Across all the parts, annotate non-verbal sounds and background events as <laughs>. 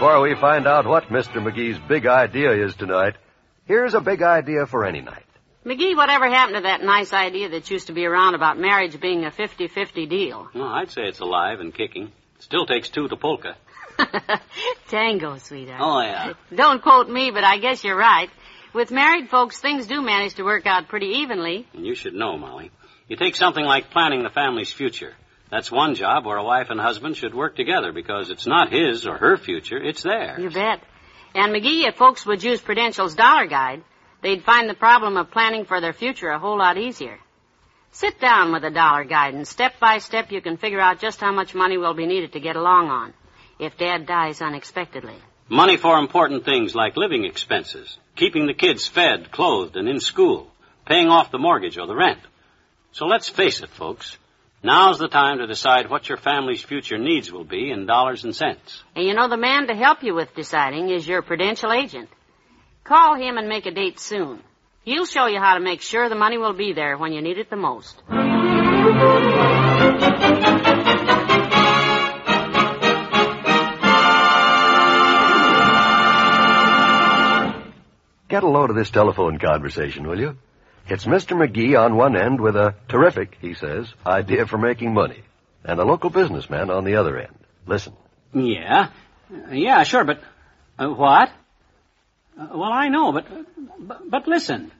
Before we find out what Mr. McGee's big idea is tonight, here's a big idea for any night. McGee, whatever happened to that nice idea that used to be around about marriage being a 50-50 deal? Well, I'd say it's alive and kicking. Still takes two to polka. <laughs> Tango, sweetheart. Oh, yeah. Don't quote me, but I guess you're right. With married folks, things do manage to work out pretty evenly. And you should know, Molly. You take something like planning the family's future. That's one job where a wife and husband should work together because it's not his or her future, it's theirs. You bet. And McGee, if folks would use Prudential's dollar guide, they'd find the problem of planning for their future a whole lot easier. Sit down with a dollar guide and step by step you can figure out just how much money will be needed to get along on if Dad dies unexpectedly. Money for important things like living expenses, keeping the kids fed, clothed, and in school, paying off the mortgage or the rent. So let's face it, folks. Now's the time to decide what your family's future needs will be in dollars and cents. And you know the man to help you with deciding is your Prudential agent. Call him and make a date soon. He'll show you how to make sure the money will be there when you need it the most. Get a load of this telephone conversation, will you? It's Mr. McGee on one end with a terrific, he says, idea for making money, and a local businessman on the other end. Listen. Yeah. Uh, yeah, sure, but uh, what? Uh, well, I know, but, but but listen.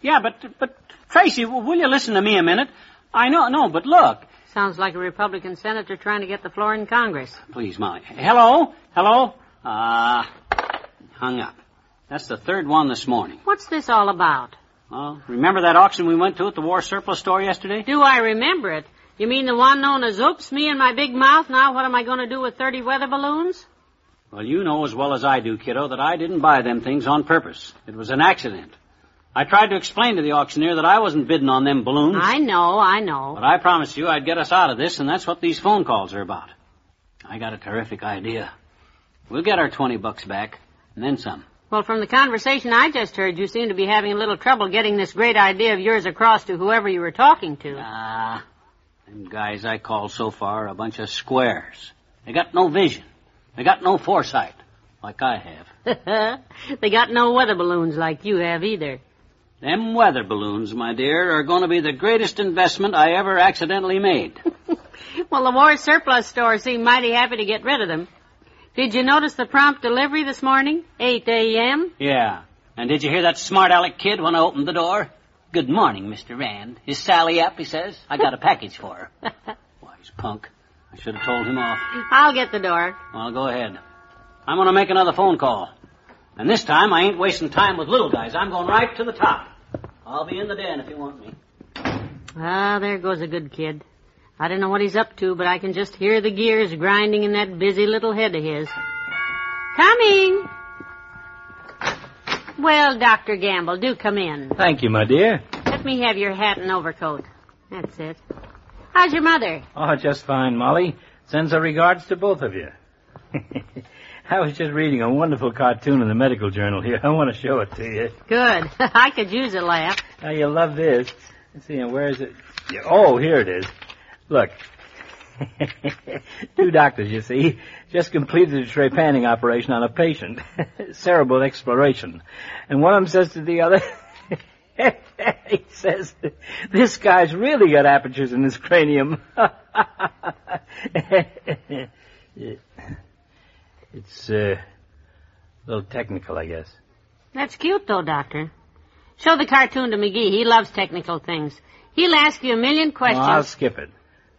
Yeah, but but Tracy, will you listen to me a minute? I know, no, but look. Sounds like a Republican senator trying to get the floor in Congress. Please, Molly. Hello, hello. Ah, hung up. That's the third one this morning. What's this all about? Well, remember that auction we went to at the war surplus store yesterday? Do I remember it? You mean the one known as Oops, me and my big mouth, now what am I going to do with 30 weather balloons? Well, you know as well as I do, kiddo, that I didn't buy them things on purpose. It was an accident. I tried to explain to the auctioneer that I wasn't bidding on them balloons. I know, I know. But I promised you I'd get us out of this, and that's what these phone calls are about. I got a terrific idea. We'll get our 20 bucks back, and then some. Well, from the conversation I just heard, you seem to be having a little trouble getting this great idea of yours across to whoever you were talking to. Ah, them guys I call so far a bunch of squares. They got no vision. They got no foresight, like I have. <laughs> they got no weather balloons like you have either. Them weather balloons, my dear, are going to be the greatest investment I ever accidentally made. <laughs> well, the war surplus store seemed mighty happy to get rid of them. Did you notice the prompt delivery this morning? 8 a.m.? Yeah. And did you hear that smart aleck kid when I opened the door? Good morning, Mr. Rand. Is Sally up, he says? I got a package for her. <laughs> Wise punk. I should have told him off. I'll get the door. Well, go ahead. I'm going to make another phone call. And this time I ain't wasting time with little guys. I'm going right to the top. I'll be in the den if you want me. Ah, there goes a good kid. I don't know what he's up to, but I can just hear the gears grinding in that busy little head of his. Coming! Well, Dr. Gamble, do come in. Thank you, my dear. Let me have your hat and overcoat. That's it. How's your mother? Oh, just fine, Molly. Sends her regards to both of you. <laughs> I was just reading a wonderful cartoon in the medical journal here. I want to show it to you. Good. <laughs> I could use a laugh. Now, you'll love this. Let's see, where is it? Oh, here it is. Look. <laughs> Two doctors, you see, just completed a trepanning operation on a patient. <laughs> Cerebral exploration. And one of them says to the other, <laughs> he says, this guy's really got apertures in his cranium. it's, uh, a little technical, I guess. That's cute, though, Doctor. Show the cartoon to McGee. He loves technical things. He'll ask you a million questions. I'll skip it.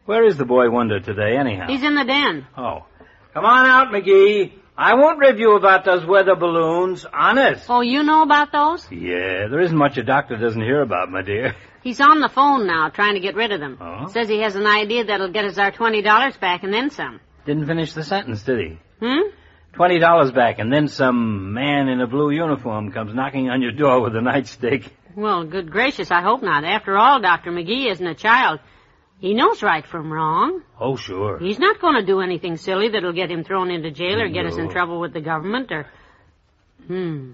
Where is the boy wonder today, anyhow? He's in the den. Oh. Come on out, McGee. I won't rib you about those weather balloons, honest. Oh, you know about those? Yeah, there isn't much a doctor doesn't hear about, my dear. <laughs> He's on the phone now, trying to get rid of them. Oh? Says he has an idea that'll get us our twenty dollars back and then some. Didn't finish the sentence, did he? Hmm? Twenty dollars back, and then some man in a blue uniform comes knocking on your door with a nightstick. Well, good gracious, I hope not. After all, Dr. McGee isn't a child. He knows right from wrong. Oh, sure. He's not going to do anything silly that'll get him thrown into jail or get us in trouble with the government or. Hmm.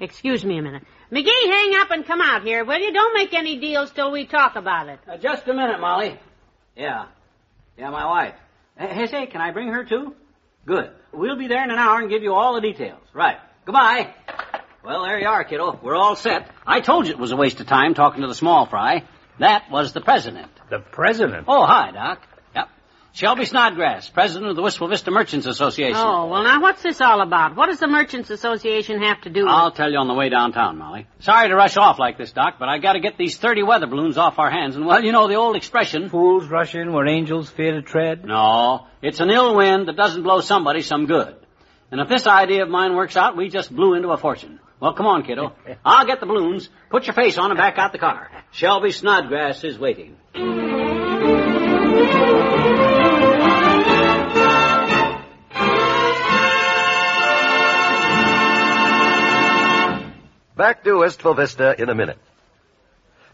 Excuse me a minute. McGee, hang up and come out here, will you? Don't make any deals till we talk about it. Uh, just a minute, Molly. Yeah. Yeah, my wife. Hey, hey, say, can I bring her too? Good. We'll be there in an hour and give you all the details. Right. Goodbye. Well, there you are, kiddo. We're all set. I told you it was a waste of time talking to the small fry. That was the president. The president. Oh, hi, Doc. Yep. Shelby Snodgrass, president of the Wistful Vista Merchants Association. Oh, well, now what's this all about? What does the Merchants Association have to do with I'll tell you on the way downtown, Molly. Sorry to rush off like this, Doc, but I gotta get these 30 weather balloons off our hands. And, well, you know the old expression. Fools rush in where angels fear to tread. No, it's an ill wind that doesn't blow somebody some good. And if this idea of mine works out, we just blew into a fortune. Well, come on, kiddo. <laughs> I'll get the balloons. Put your face on and back out the car. Shelby Snodgrass is waiting. Back to Wistful Vista in a minute.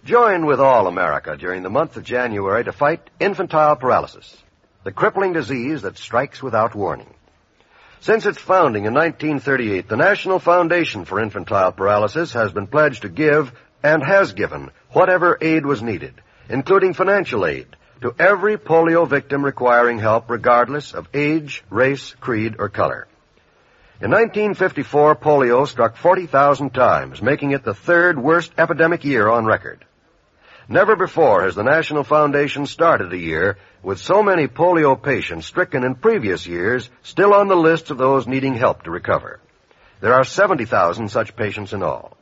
Join with all America during the month of January to fight infantile paralysis, the crippling disease that strikes without warning. Since its founding in 1938, the National Foundation for Infantile Paralysis has been pledged to give and has given whatever aid was needed, including financial aid, to every polio victim requiring help regardless of age, race, creed, or color. In 1954, polio struck 40,000 times, making it the third worst epidemic year on record. Never before has the National Foundation started a year with so many polio patients stricken in previous years still on the list of those needing help to recover. There are 70,000 such patients in all.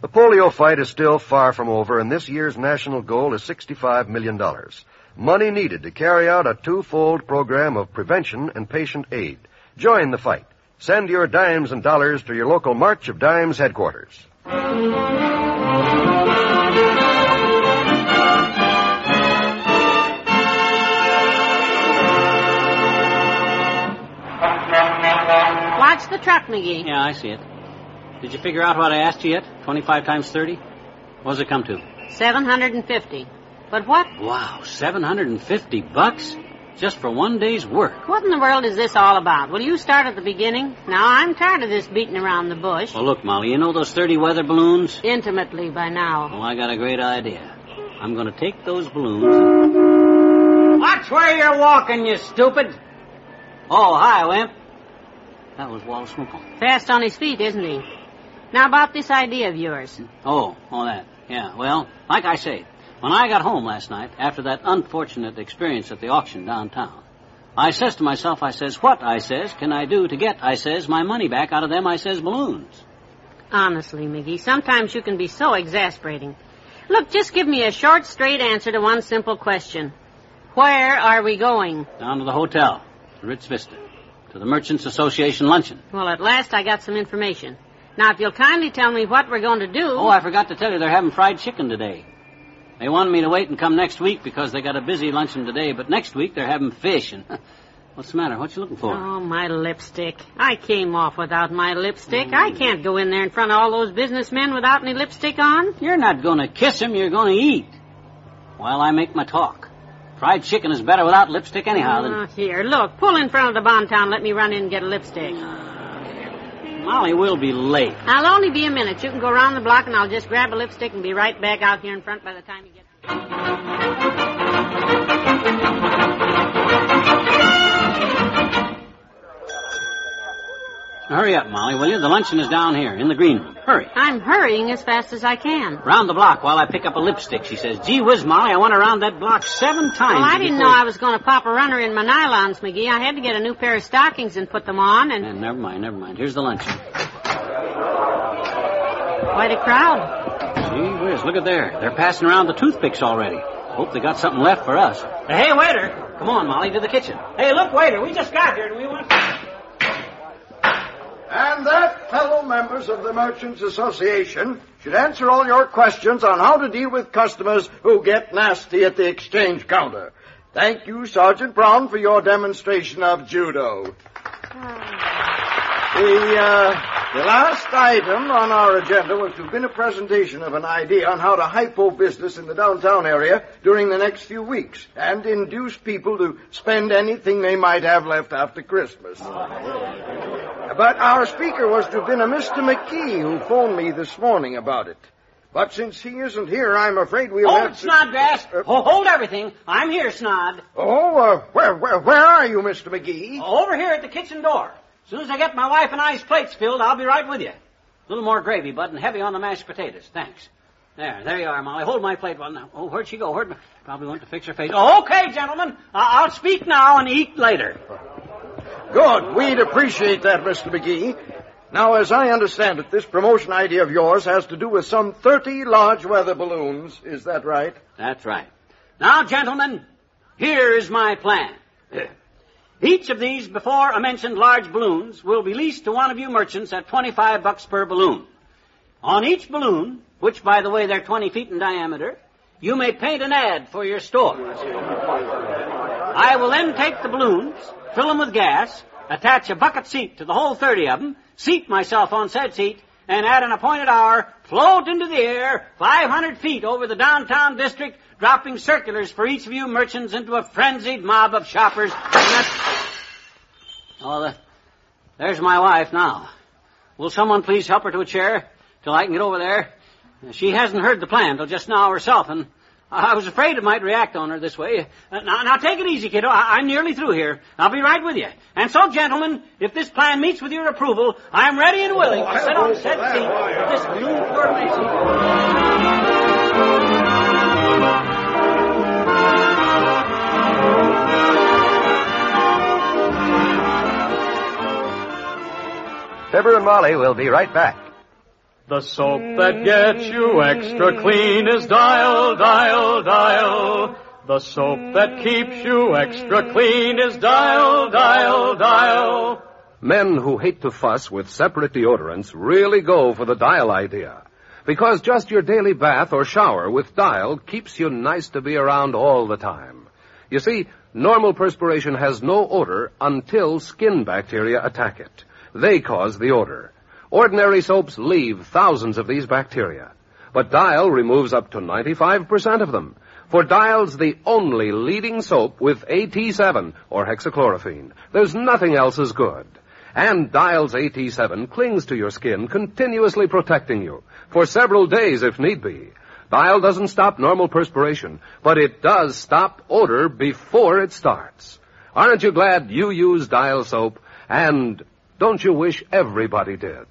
The polio fight is still far from over, and this year's national goal is $65 million. Money needed to carry out a twofold program of prevention and patient aid. Join the fight. Send your dimes and dollars to your local March of Dimes headquarters. Watch the truck, McGee. Yeah, I see it. Did you figure out what I asked you yet? 25 times 30? What does it come to? 750. But what? Wow, 750 bucks? Just for one day's work. What in the world is this all about? Will you start at the beginning? Now, I'm tired of this beating around the bush. Well, look, Molly, you know those 30 weather balloons? Intimately by now. Well, I got a great idea. I'm going to take those balloons. And... Watch where you're walking, you stupid! Oh, hi, Wimp. That was Wallace Smookle. Fast on his feet, isn't he? Now, about this idea of yours. Oh, all that. Yeah, well, like I say, when I got home last night, after that unfortunate experience at the auction downtown, I says to myself, I says, what, I says, can I do to get, I says, my money back out of them, I says, balloons? Honestly, McGee, sometimes you can be so exasperating. Look, just give me a short, straight answer to one simple question. Where are we going? Down to the hotel, Ritz Vista, to the Merchants Association luncheon. Well, at last I got some information. Now, if you'll kindly tell me what we're going to do. Oh, I forgot to tell you, they're having fried chicken today. They wanted me to wait and come next week because they got a busy luncheon today, but next week they're having fish and... <laughs> What's the matter? What you looking for? Oh, my lipstick. I came off without my lipstick. I can't go in there in front of all those businessmen without any lipstick on. You're not going to kiss him, you're going to eat. While I make my talk. Fried chicken is better without lipstick anyhow than... Oh, here, look, pull in front of the Bontown. Let me run in and get a lipstick. Molly will be late. I'll only be a minute. You can go around the block and I'll just grab a lipstick and be right back out here in front by the time you get... Hurry up, Molly, will you? The luncheon is down here, in the green room. Hurry. I'm hurrying as fast as I can. Round the block while I pick up a lipstick, she says. Gee whiz, Molly, I went around that block seven times. Well, I didn't know I was going to pop a runner in my nylons, McGee. I had to get a new pair of stockings and put them on, and And never mind, never mind. Here's the luncheon. quite a crowd. Gee whiz, look at there. They're passing around the toothpicks already. Hope they got something left for us. Hey, waiter! Come on, Molly, to the kitchen. Hey, look, waiter, we just got here and we want... And that, fellow members of the Merchants Association, should answer all your questions on how to deal with customers who get nasty at the exchange counter. Thank you, Sergeant Brown, for your demonstration of judo. The, uh, the last item on our agenda was to begin a presentation of an idea on how to hypo business in the downtown area during the next few weeks and induce people to spend anything they might have left after Christmas. But our speaker was to have been a Mr. McGee who phoned me this morning about it. But since he isn't here, I'm afraid we'll Hold, have to... Snodgrass. Uh, Ho- hold everything. I'm here, Snod. Oh, uh, where, where, where are you, Mr. McGee? Oh, over here at the kitchen door. As soon as I get my wife and I's plates filled, I'll be right with you. A little more gravy, Bud, and heavy on the mashed potatoes. Thanks. There, there you are, Molly. Hold my plate. Well, now, oh, where'd she go? Where'd... Probably went to fix her face. Oh, okay, gentlemen. I- I'll speak now and eat later. Good. We'd appreciate that, Mr. McGee. Now, as I understand it, this promotion idea of yours has to do with some 30 large weather balloons. Is that right? That's right. Now, gentlemen, here is my plan. Eh. Each of these before mentioned large balloons will be leased to one of you merchants at 25 bucks per balloon. On each balloon, which by the way they're 20 feet in diameter, you may paint an ad for your store. I will then take the balloons, fill them with gas, attach a bucket seat to the whole 30 of them, seat myself on said seat, and at an appointed hour, float into the air 500 feet over the downtown district, dropping circulars for each of you merchants into a frenzied mob of shoppers. Oh, the, there's my wife now. Will someone please help her to a chair till I can get over there? She hasn't heard the plan till just now herself, and I was afraid it might react on her this way. Uh, now, now take it easy, kiddo. I- I'm nearly through here. I'll be right with you. And so, gentlemen, if this plan meets with your approval, I'm ready and willing to sit on said seat with this balloon Molly will be right back. The soap that gets you extra clean is Dial, Dial, Dial. The soap that keeps you extra clean is Dial, Dial, Dial. Men who hate to fuss with separate deodorants really go for the Dial idea. Because just your daily bath or shower with Dial keeps you nice to be around all the time. You see, normal perspiration has no odor until skin bacteria attack it. They cause the odor. Ordinary soaps leave thousands of these bacteria. But Dial removes up to 95% of them. For Dial's the only leading soap with AT7 or hexachlorophene. There's nothing else as good. And Dial's AT7 clings to your skin, continuously protecting you for several days if need be. Dial doesn't stop normal perspiration, but it does stop odor before it starts. Aren't you glad you use Dial soap? And don't you wish everybody did?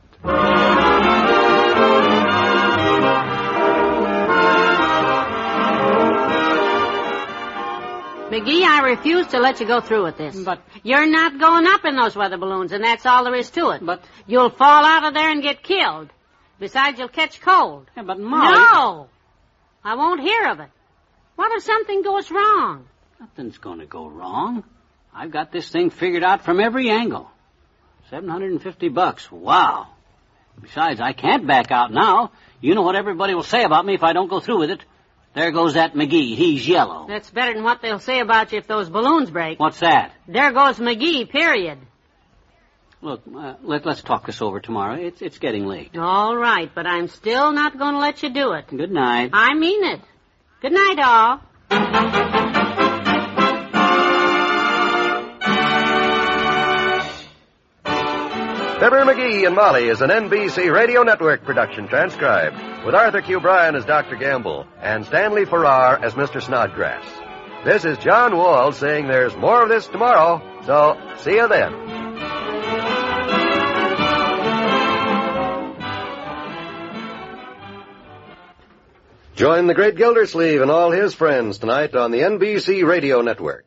McGee, I refuse to let you go through with this. But- you're not going up in those weather balloons, and that's all there is to it. But- you'll fall out of there and get killed. Besides, you'll catch cold. Yeah, but Molly... No, I won't hear of it. What if something goes wrong? Nothing's going to go wrong. I've got this thing figured out from every angle. 750 bucks. Wow. Besides, I can't back out now. You know what everybody will say about me if I don't go through with it. There goes that McGee. He's yellow. That's better than what they'll say about you if those balloons break. What's that? There goes McGee. Period. Look, uh, let, let's talk this over tomorrow. It's, it's getting late. All right, but I'm still not going to let you do it. Good night. I mean it. Good night, all. Fibber McGee and Molly is an NBC Radio Network production transcribed with Arthur Q. Bryan as Dr. Gamble and Stanley Farrar as Mr. Snodgrass. This is John Wald saying there's more of this tomorrow, so see you then. Join the great Gildersleeve and all his friends tonight on the NBC Radio Network.